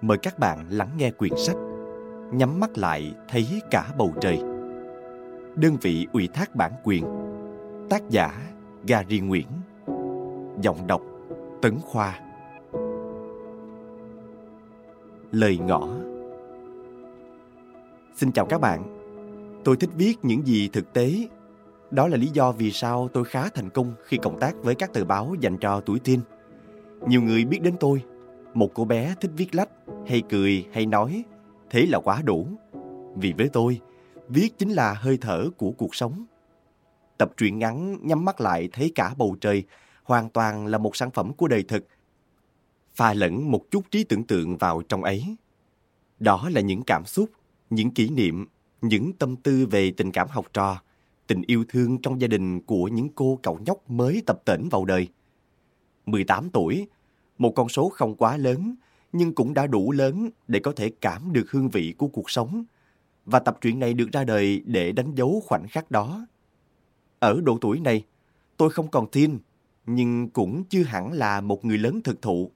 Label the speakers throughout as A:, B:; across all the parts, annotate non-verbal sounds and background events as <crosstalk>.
A: Mời các bạn lắng nghe quyển sách Nhắm mắt lại thấy cả bầu trời. Đơn vị ủy thác bản quyền, Tác giả Gary Nguyễn, Giọng đọc Tấn Khoa. Lời ngõ Xin chào các bạn. Tôi thích viết những gì thực tế. Đó là lý do vì sao tôi khá thành công khi cộng tác với các tờ báo dành cho tuổi teen. Nhiều người biết đến tôi một cô bé thích viết lách Hay cười hay nói Thế là quá đủ Vì với tôi Viết chính là hơi thở của cuộc sống Tập truyện ngắn nhắm mắt lại thấy cả bầu trời hoàn toàn là một sản phẩm của đời thực. Pha lẫn một chút trí tưởng tượng vào trong ấy. Đó là những cảm xúc, những kỷ niệm, những tâm tư về tình cảm học trò, tình yêu thương trong gia đình của những cô cậu nhóc mới tập tễnh vào đời. 18 tuổi, một con số không quá lớn, nhưng cũng đã đủ lớn để có thể cảm được hương vị của cuộc sống. Và tập truyện này được ra đời để đánh dấu khoảnh khắc đó. Ở độ tuổi này, tôi không còn tin, nhưng cũng chưa hẳn là một người lớn thực thụ.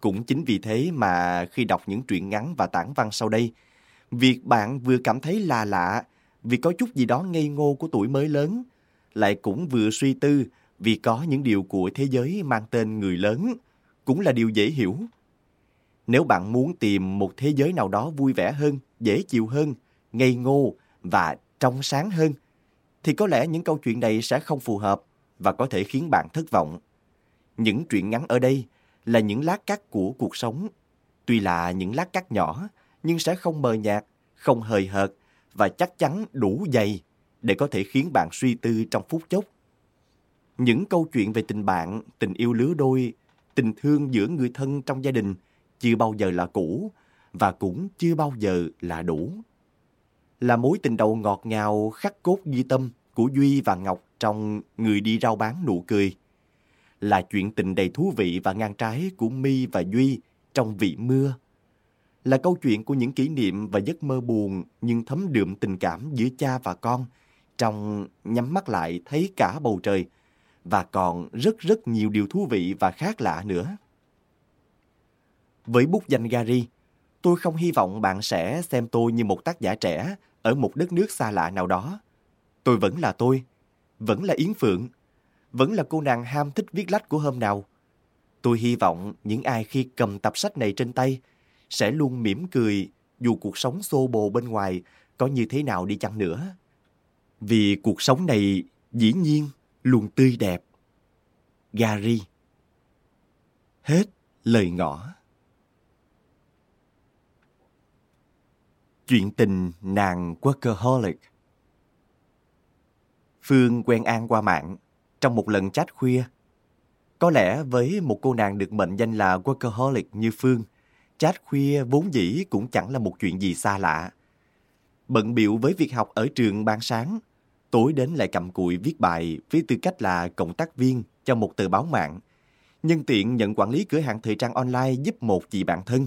A: Cũng chính vì thế mà khi đọc những truyện ngắn và tản văn sau đây, việc bạn vừa cảm thấy là lạ vì có chút gì đó ngây ngô của tuổi mới lớn, lại cũng vừa suy tư vì có những điều của thế giới mang tên người lớn, cũng là điều dễ hiểu. Nếu bạn muốn tìm một thế giới nào đó vui vẻ hơn, dễ chịu hơn, ngây ngô và trong sáng hơn – thì có lẽ những câu chuyện này sẽ không phù hợp và có thể khiến bạn thất vọng. Những truyện ngắn ở đây là những lát cắt của cuộc sống. Tuy là những lát cắt nhỏ, nhưng sẽ không mờ nhạt, không hời hợt và chắc chắn đủ dày để có thể khiến bạn suy tư trong phút chốc. Những câu chuyện về tình bạn, tình yêu lứa đôi, tình thương giữa người thân trong gia đình chưa bao giờ là cũ và cũng chưa bao giờ là đủ là mối tình đầu ngọt ngào, khắc cốt ghi tâm của Duy và Ngọc trong Người đi rau bán nụ cười. Là chuyện tình đầy thú vị và ngang trái của My và Duy trong Vị Mưa. Là câu chuyện của những kỷ niệm và giấc mơ buồn nhưng thấm đượm tình cảm giữa cha và con trong nhắm mắt lại thấy cả bầu trời và còn rất rất nhiều điều thú vị và khác lạ nữa. Với bút danh Gary, tôi không hy vọng bạn sẽ xem tôi như một tác giả trẻ ở một đất nước xa lạ nào đó. Tôi vẫn là tôi, vẫn là Yến Phượng, vẫn là cô nàng ham thích viết lách của hôm nào. Tôi hy vọng những ai khi cầm tập sách này trên tay sẽ luôn mỉm cười dù cuộc sống xô bồ bên ngoài có như thế nào đi chăng nữa. Vì cuộc sống này dĩ nhiên luôn tươi đẹp. Gary Hết lời ngõ Chuyện tình nàng workaholic Phương quen An qua mạng trong một lần chat khuya. Có lẽ với một cô nàng được mệnh danh là workaholic như Phương, chat khuya vốn dĩ cũng chẳng là một chuyện gì xa lạ. Bận biệu với việc học ở trường ban sáng, tối đến lại cầm cụi viết bài với tư cách là cộng tác viên cho một tờ báo mạng. Nhân tiện nhận quản lý cửa hàng thời trang online giúp một chị bạn thân.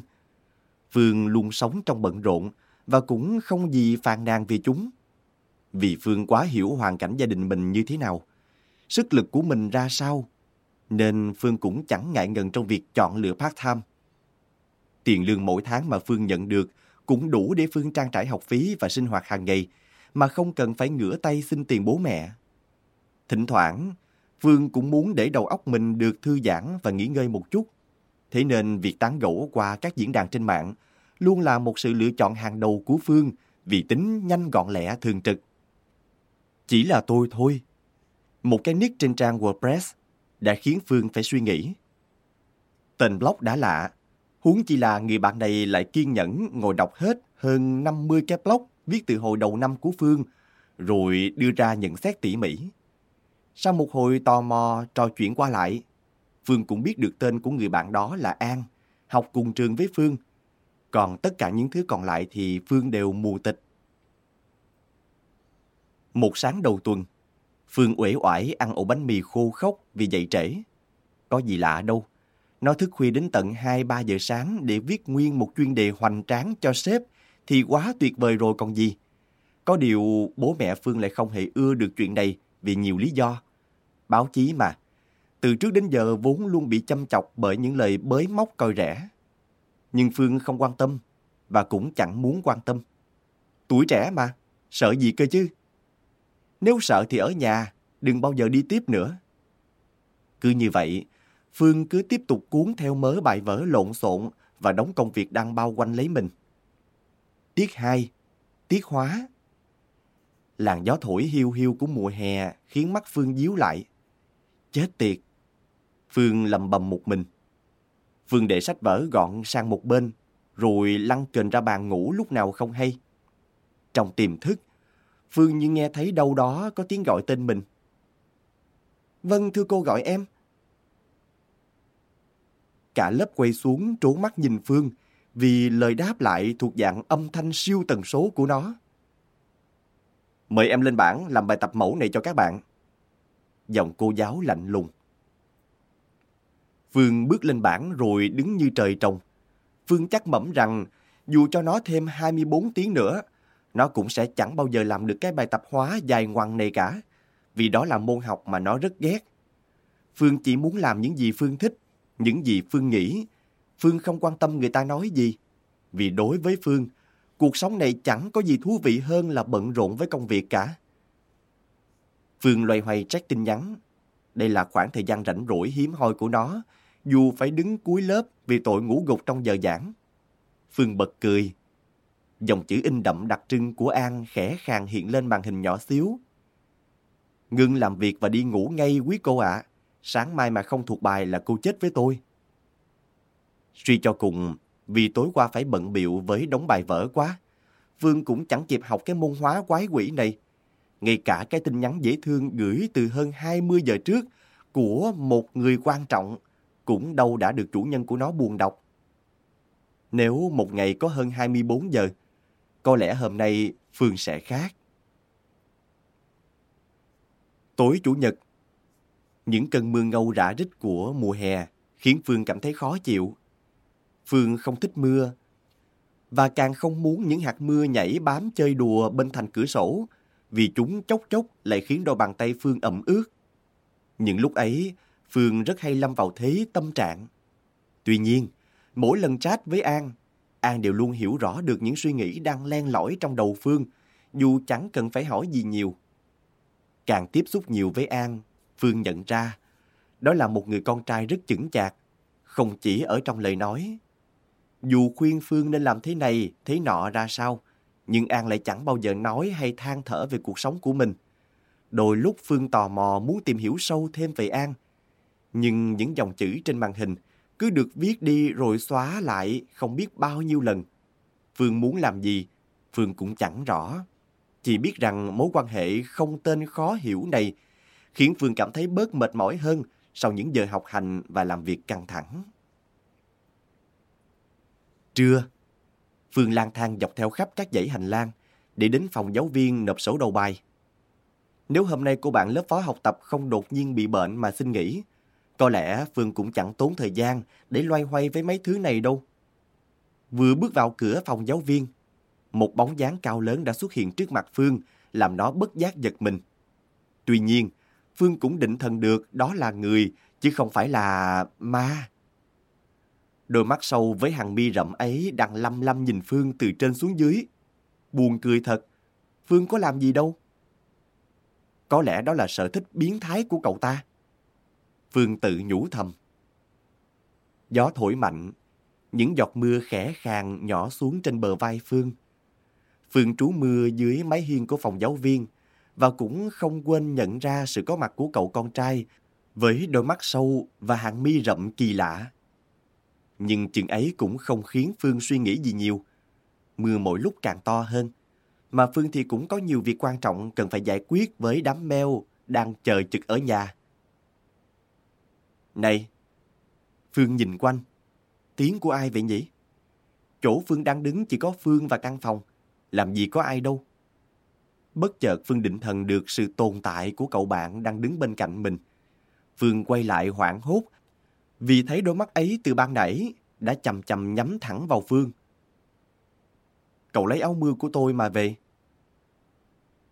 A: Phương luôn sống trong bận rộn, và cũng không gì phàn nàn về chúng. Vì Phương quá hiểu hoàn cảnh gia đình mình như thế nào, sức lực của mình ra sao, nên Phương cũng chẳng ngại ngần trong việc chọn lựa part-time. Tiền lương mỗi tháng mà Phương nhận được cũng đủ để Phương trang trải học phí và sinh hoạt hàng ngày, mà không cần phải ngửa tay xin tiền bố mẹ. Thỉnh thoảng, Phương cũng muốn để đầu óc mình được thư giãn và nghỉ ngơi một chút. Thế nên việc tán gẫu qua các diễn đàn trên mạng luôn là một sự lựa chọn hàng đầu của Phương vì tính nhanh gọn lẹ thường trực. Chỉ là tôi thôi. Một cái nick trên trang WordPress đã khiến Phương phải suy nghĩ. Tên blog đã lạ, huống chi là người bạn này lại kiên nhẫn ngồi đọc hết hơn 50 cái blog viết từ hồi đầu năm của Phương, rồi đưa ra nhận xét tỉ mỉ. Sau một hồi tò mò trò chuyện qua lại, Phương cũng biết được tên của người bạn đó là An, học cùng trường với Phương Còn tất cả những thứ còn lại thì Phương đều mù tịch. Một sáng đầu tuần, Phương uể oải ăn ổ bánh mì khô khốc vì dậy trễ. Có gì lạ đâu. Nó thức khuya đến tận 2-3 giờ sáng để viết nguyên một chuyên đề hoành tráng cho sếp thì quá tuyệt vời rồi còn gì. Có điều bố mẹ Phương lại không hề ưa được chuyện này vì nhiều lý do. Báo chí mà, từ trước đến giờ vốn luôn bị chăm chọc bởi những lời bới móc coi rẻ. Nhưng Phương không quan tâm và cũng chẳng muốn quan tâm. Tuổi trẻ mà, sợ gì cơ chứ? Nếu sợ thì ở nhà, đừng bao giờ đi tiếp nữa. Cứ như vậy, Phương cứ tiếp tục cuốn theo mớ bài vở lộn xộn và đóng công việc đang bao quanh lấy mình. Tiết 2. Tiết hóa. Làn gió thổi hiu hiu của mùa hè khiến mắt Phương díu lại. Chết tiệt. Phương lầm bầm một mình. Phương để sách vở gọn sang một bên, rồi lăn kềnh ra bàn ngủ lúc nào không hay. Trong tiềm thức, Phương như nghe thấy đâu đó có tiếng gọi tên mình. Vâng, thưa cô gọi em. Cả lớp quay xuống trốn mắt nhìn Phương vì lời đáp lại thuộc dạng âm thanh siêu tần số của nó. Mời em lên bảng làm bài tập mẫu này cho các bạn. Giọng cô giáo lạnh lùng. Phương bước lên bảng rồi đứng như trời trồng. Phương chắc mẩm rằng dù cho nó thêm 24 tiếng nữa, nó cũng sẽ chẳng bao giờ làm được cái bài tập hóa dài ngoằng này cả. Vì đó là môn học mà nó rất ghét. Phương chỉ muốn làm những gì Phương thích, những gì Phương nghĩ. Phương không quan tâm người ta nói gì. Vì đối với Phương, cuộc sống này chẳng có gì thú vị hơn là bận rộn với công việc cả. Phương loay hoay check tin nhắn. Đây là khoảng thời gian rảnh rỗi hiếm hoi của nó, dù phải đứng cuối lớp vì tội ngủ gục trong giờ giảng. Phương bật cười. Dòng chữ in đậm đặc trưng của An khẽ khàng hiện lên màn hình nhỏ xíu. Ngưng làm việc và đi ngủ ngay quý cô ạ. Sáng mai mà không thuộc bài là cô chết với tôi. Suy cho cùng, vì tối qua phải bận biệu với đống bài vở quá. vương cũng chẳng kịp học cái môn hóa quái quỷ này. Ngay cả cái tin nhắn dễ thương gửi từ hơn 20 giờ trước của một người quan trọng cũng đâu đã được chủ nhân của nó buồn đọc. Nếu một ngày có hơn 24 giờ, có lẽ hôm nay Phương sẽ khác. Tối Chủ nhật, những cơn mưa ngâu rã rít của mùa hè khiến Phương cảm thấy khó chịu. Phương không thích mưa và càng không muốn những hạt mưa nhảy bám chơi đùa bên thành cửa sổ vì chúng chốc chốc lại khiến đôi bàn tay Phương ẩm ướt. Những lúc ấy, Phương rất hay lâm vào thế tâm trạng. Tuy nhiên, mỗi lần chat với An, An đều luôn hiểu rõ được những suy nghĩ đang len lỏi trong đầu Phương, dù chẳng cần phải hỏi gì nhiều. Càng tiếp xúc nhiều với An, Phương nhận ra đó là một người con trai rất chững chạc, không chỉ ở trong lời nói. Dù khuyên Phương nên làm thế này, thế nọ ra sao, nhưng An lại chẳng bao giờ nói hay than thở về cuộc sống của mình. Đôi lúc Phương tò mò muốn tìm hiểu sâu thêm về An, nhưng những dòng chữ trên màn hình cứ được viết đi rồi xóa lại không biết bao nhiêu lần. Phương muốn làm gì, Phương cũng chẳng rõ. Chỉ biết rằng mối quan hệ không tên khó hiểu này khiến Phương cảm thấy bớt mệt mỏi hơn sau những giờ học hành và làm việc căng thẳng. Trưa, Phương lang thang dọc theo khắp các dãy hành lang để đến phòng giáo viên nộp sổ đầu bài. Nếu hôm nay cô bạn lớp phó học tập không đột nhiên bị bệnh mà xin nghỉ, có lẽ Phương cũng chẳng tốn thời gian để loay hoay với mấy thứ này đâu. Vừa bước vào cửa phòng giáo viên, một bóng dáng cao lớn đã xuất hiện trước mặt Phương, làm nó bất giác giật mình. Tuy nhiên, Phương cũng định thần được đó là người, chứ không phải là ma. Đôi mắt sâu với hàng mi rậm ấy đang lăm lăm nhìn Phương từ trên xuống dưới. Buồn cười thật, Phương có làm gì đâu. Có lẽ đó là sở thích biến thái của cậu ta. Phương tự nhủ thầm. Gió thổi mạnh, những giọt mưa khẽ khàng nhỏ xuống trên bờ vai Phương. Phương trú mưa dưới mái hiên của phòng giáo viên và cũng không quên nhận ra sự có mặt của cậu con trai với đôi mắt sâu và hàng mi rậm kỳ lạ. Nhưng chừng ấy cũng không khiến Phương suy nghĩ gì nhiều. Mưa mỗi lúc càng to hơn. Mà Phương thì cũng có nhiều việc quan trọng cần phải giải quyết với đám meo đang chờ trực ở nhà. Này! Phương nhìn quanh. Tiếng của ai vậy nhỉ? Chỗ Phương đang đứng chỉ có Phương và căn phòng. Làm gì có ai đâu. Bất chợt Phương định thần được sự tồn tại của cậu bạn đang đứng bên cạnh mình. Phương quay lại hoảng hốt vì thấy đôi mắt ấy từ ban nãy đã chầm chầm nhắm thẳng vào Phương. Cậu lấy áo mưa của tôi mà về.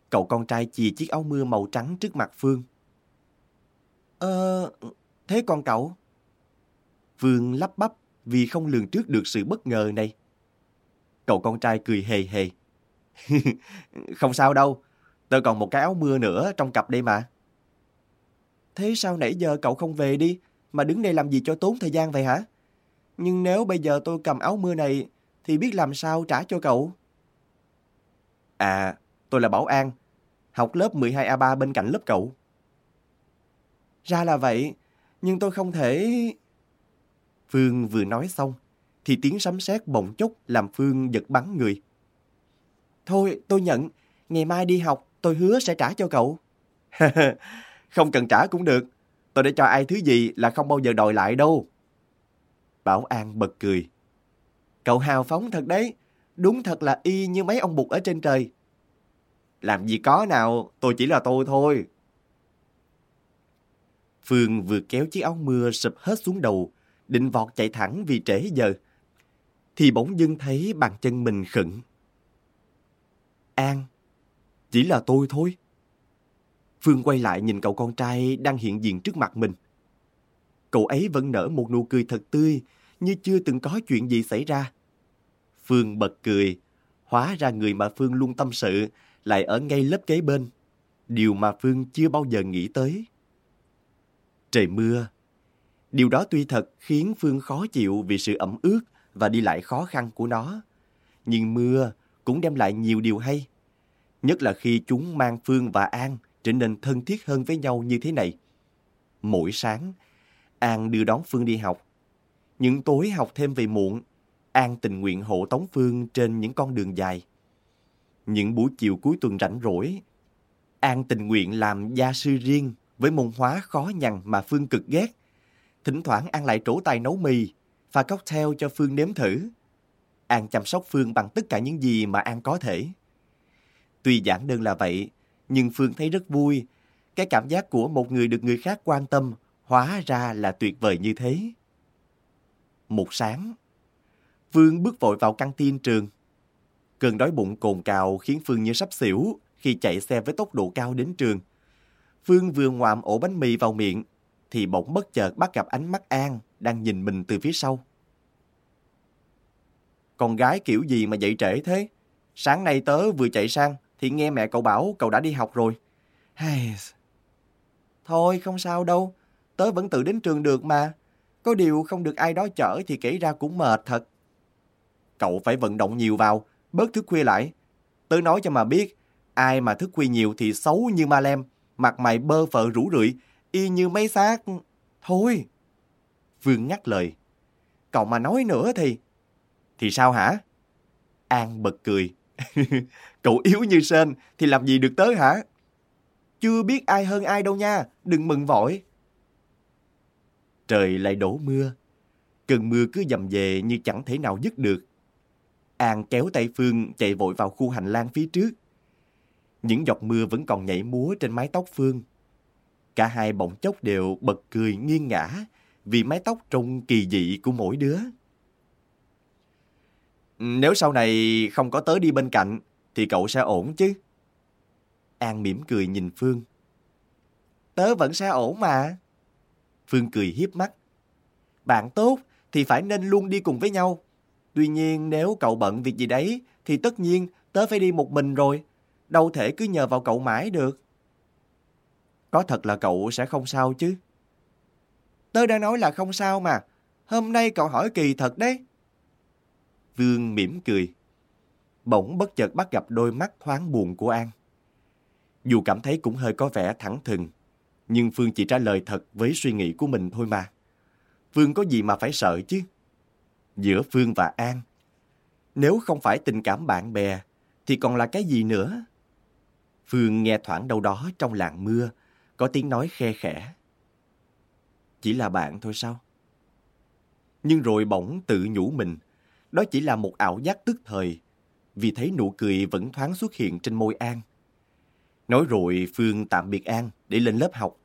A: Cậu con trai chìa chiếc áo mưa màu trắng trước mặt Phương. Ờ, thế còn cậu? Phương lắp bắp vì không lường trước được sự bất ngờ này. Cậu con trai cười hề hề. <laughs> không sao đâu, tôi còn một cái áo mưa nữa trong cặp đây mà. Thế sao nãy giờ cậu không về đi, mà đứng đây làm gì cho tốn thời gian vậy hả? Nhưng nếu bây giờ tôi cầm áo mưa này, thì biết làm sao trả cho cậu. À, tôi là Bảo An, học lớp 12A3 bên cạnh lớp cậu. Ra là vậy, nhưng tôi không thể... Phương vừa nói xong, thì tiếng sấm sét bỗng chốc làm Phương giật bắn người. Thôi, tôi nhận, ngày mai đi học, tôi hứa sẽ trả cho cậu. <laughs> không cần trả cũng được, tôi đã cho ai thứ gì là không bao giờ đòi lại đâu. Bảo An bật cười. Cậu hào phóng thật đấy, đúng thật là y như mấy ông bụt ở trên trời. Làm gì có nào, tôi chỉ là tôi thôi. Phương vừa kéo chiếc áo mưa sụp hết xuống đầu, định vọt chạy thẳng vì trễ giờ. Thì bỗng dưng thấy bàn chân mình khựng. An, chỉ là tôi thôi. Phương quay lại nhìn cậu con trai đang hiện diện trước mặt mình. Cậu ấy vẫn nở một nụ cười thật tươi, như chưa từng có chuyện gì xảy ra. Phương bật cười, hóa ra người mà Phương luôn tâm sự lại ở ngay lớp kế bên. Điều mà Phương chưa bao giờ nghĩ tới. Trời mưa. Điều đó tuy thật khiến Phương khó chịu vì sự ẩm ướt và đi lại khó khăn của nó. Nhưng mưa cũng đem lại nhiều điều hay. Nhất là khi chúng mang Phương và An trở nên thân thiết hơn với nhau như thế này. Mỗi sáng, An đưa đón Phương đi học. Những tối học thêm về muộn, An tình nguyện hộ tống Phương trên những con đường dài. Những buổi chiều cuối tuần rảnh rỗi, An tình nguyện làm gia sư riêng với môn hóa khó nhằn mà Phương cực ghét. Thỉnh thoảng An lại trổ tài nấu mì, pha cocktail cho Phương nếm thử. An chăm sóc Phương bằng tất cả những gì mà An có thể. Tuy giản đơn là vậy, nhưng Phương thấy rất vui. Cái cảm giác của một người được người khác quan tâm hóa ra là tuyệt vời như thế. Một sáng, Phương bước vội vào căng tin trường. Cơn đói bụng cồn cào khiến Phương như sắp xỉu khi chạy xe với tốc độ cao đến trường. Phương vừa ngoạm ổ bánh mì vào miệng, thì bỗng bất chợt bắt gặp ánh mắt An đang nhìn mình từ phía sau. Con gái kiểu gì mà dậy trễ thế? Sáng nay tớ vừa chạy sang thì nghe mẹ cậu bảo cậu đã đi học rồi. Thôi không sao đâu, tớ vẫn tự đến trường được mà. Có điều không được ai đó chở thì kể ra cũng mệt thật. Cậu phải vận động nhiều vào, bớt thức khuya lại. Tớ nói cho mà biết, ai mà thức khuya nhiều thì xấu như ma lem, mặt mày bơ phờ rủ rượi, y như mấy xác. Thôi. Vương ngắt lời. Cậu mà nói nữa thì... Thì sao hả? An bật cười. <laughs> Cậu yếu như sên thì làm gì được tớ hả? Chưa biết ai hơn ai đâu nha, đừng mừng vội. Trời lại đổ mưa. Cơn mưa cứ dầm về như chẳng thể nào dứt được. An kéo tay Phương chạy vội vào khu hành lang phía trước. Những giọt mưa vẫn còn nhảy múa trên mái tóc Phương. Cả hai bỗng chốc đều bật cười nghiêng ngã vì mái tóc trông kỳ dị của mỗi đứa. Nếu sau này không có tớ đi bên cạnh, thì cậu sẽ ổn chứ. An mỉm cười nhìn Phương. Tớ vẫn sẽ ổn mà. Phương cười hiếp mắt. Bạn tốt, thì phải nên luôn đi cùng với nhau. Tuy nhiên, nếu cậu bận việc gì đấy, thì tất nhiên tớ phải đi một mình rồi. Đâu thể cứ nhờ vào cậu mãi được. Có thật là cậu sẽ không sao chứ? Tớ đã nói là không sao mà. Hôm nay cậu hỏi kỳ thật đấy. Vương mỉm cười. Bỗng bất chợt bắt gặp đôi mắt thoáng buồn của An. Dù cảm thấy cũng hơi có vẻ thẳng thừng, nhưng Phương chỉ trả lời thật với suy nghĩ của mình thôi mà. Phương có gì mà phải sợ chứ? Giữa Phương và An, nếu không phải tình cảm bạn bè, thì còn là cái gì nữa? Phương nghe thoảng đâu đó trong làng mưa, có tiếng nói khe khẽ. Chỉ là bạn thôi sao? Nhưng rồi bỗng tự nhủ mình, đó chỉ là một ảo giác tức thời, vì thấy nụ cười vẫn thoáng xuất hiện trên môi An. Nói rồi Phương tạm biệt An để lên lớp học,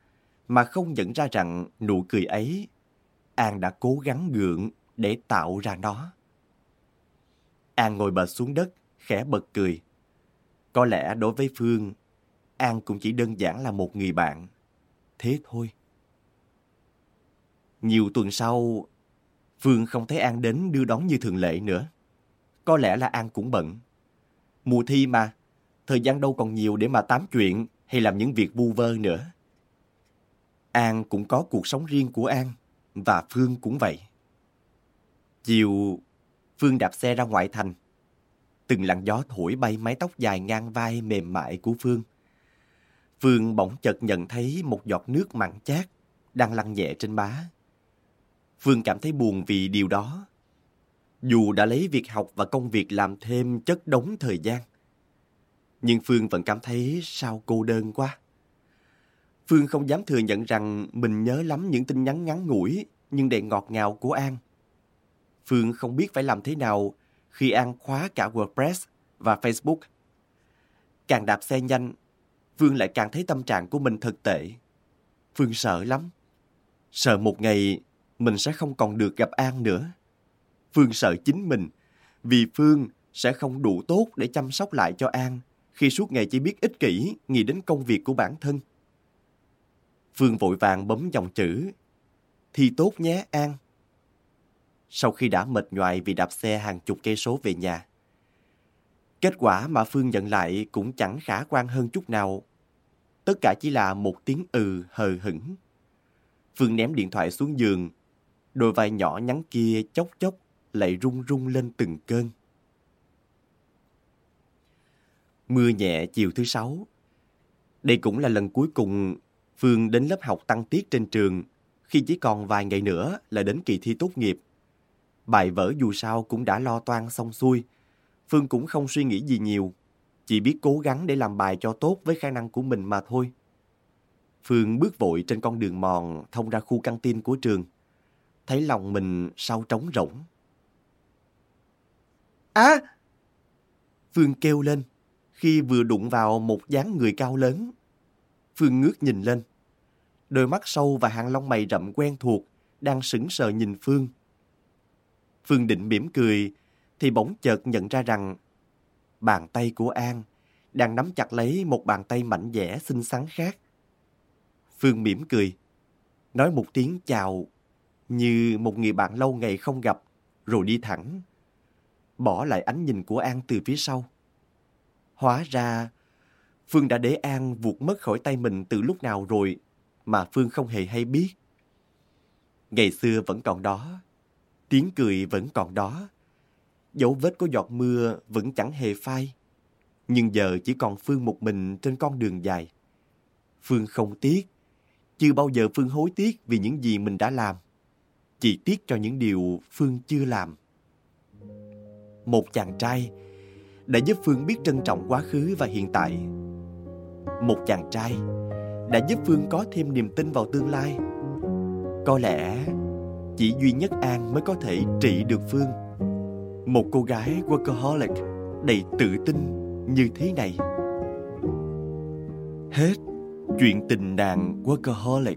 A: mà không nhận ra rằng nụ cười ấy, An đã cố gắng gượng để tạo ra nó. An ngồi bệt xuống đất, khẽ bật cười. Có lẽ đối với Phương, An cũng chỉ đơn giản là một người bạn. Thế thôi. Nhiều tuần sau, Phương không thấy An đến đưa đón như thường lệ nữa. Có lẽ là An cũng bận. Mùa thi mà, thời gian đâu còn nhiều để mà tám chuyện hay làm những việc vu vơ nữa. An cũng có cuộc sống riêng của An và Phương cũng vậy. Chiều, Phương đạp xe ra ngoại thành. Từng làn gió thổi bay mái tóc dài ngang vai mềm mại của Phương. Phương bỗng chợt nhận thấy một giọt nước mặn chát đang lăn nhẹ trên má. Phương cảm thấy buồn vì điều đó. Dù đã lấy việc học và công việc làm thêm chất đống thời gian, nhưng Phương vẫn cảm thấy sao cô đơn quá. Phương không dám thừa nhận rằng mình nhớ lắm những tin nhắn ngắn ngủi nhưng đầy ngọt ngào của An. Phương không biết phải làm thế nào khi An khóa cả WordPress và Facebook. Càng đạp xe nhanh, Phương lại càng thấy tâm trạng của mình thật tệ. Phương sợ lắm. Sợ một ngày mình sẽ không còn được gặp An nữa. Phương sợ chính mình, vì Phương sẽ không đủ tốt để chăm sóc lại cho An khi suốt ngày chỉ biết ích kỷ nghĩ đến công việc của bản thân. Phương vội vàng bấm dòng chữ Thi tốt nhé An. Sau khi đã mệt nhoài vì đạp xe hàng chục cây số về nhà, kết quả mà Phương nhận lại cũng chẳng khả quan hơn chút nào. Tất cả chỉ là một tiếng ừ hờ hững. Phương ném điện thoại xuống giường Đôi vai nhỏ nhắn kia chốc chốc lại rung rung lên từng cơn. Mưa nhẹ chiều thứ sáu. Đây cũng là lần cuối cùng Phương đến lớp học tăng tiết trên trường khi chỉ còn vài ngày nữa là đến kỳ thi tốt nghiệp. Bài vở dù sao cũng đã lo toan xong xuôi. Phương cũng không suy nghĩ gì nhiều, chỉ biết cố gắng để làm bài cho tốt với khả năng của mình mà thôi. Phương bước vội trên con đường mòn thông ra khu căng tin của trường thấy lòng mình sau trống rỗng. À! Phương kêu lên khi vừa đụng vào một dáng người cao lớn. Phương ngước nhìn lên. Đôi mắt sâu và hàng lông mày rậm quen thuộc đang sững sờ nhìn Phương. Phương định mỉm cười thì bỗng chợt nhận ra rằng bàn tay của An đang nắm chặt lấy một bàn tay mạnh dẻ xinh xắn khác. Phương mỉm cười, nói một tiếng chào như một người bạn lâu ngày không gặp, rồi đi thẳng. Bỏ lại ánh nhìn của An từ phía sau. Hóa ra, Phương đã để An vụt mất khỏi tay mình từ lúc nào rồi mà Phương không hề hay biết. Ngày xưa vẫn còn đó, tiếng cười vẫn còn đó, dấu vết của giọt mưa vẫn chẳng hề phai. Nhưng giờ chỉ còn Phương một mình trên con đường dài. Phương không tiếc, chưa bao giờ Phương hối tiếc vì những gì mình đã làm chỉ tiếc cho những điều Phương chưa làm. Một chàng trai đã giúp Phương biết trân trọng quá khứ và hiện tại. Một chàng trai đã giúp Phương có thêm niềm tin vào tương lai. Có lẽ chỉ duy nhất An mới có thể trị được Phương. Một cô gái workaholic đầy tự tin như thế này. Hết chuyện tình nàng workaholic.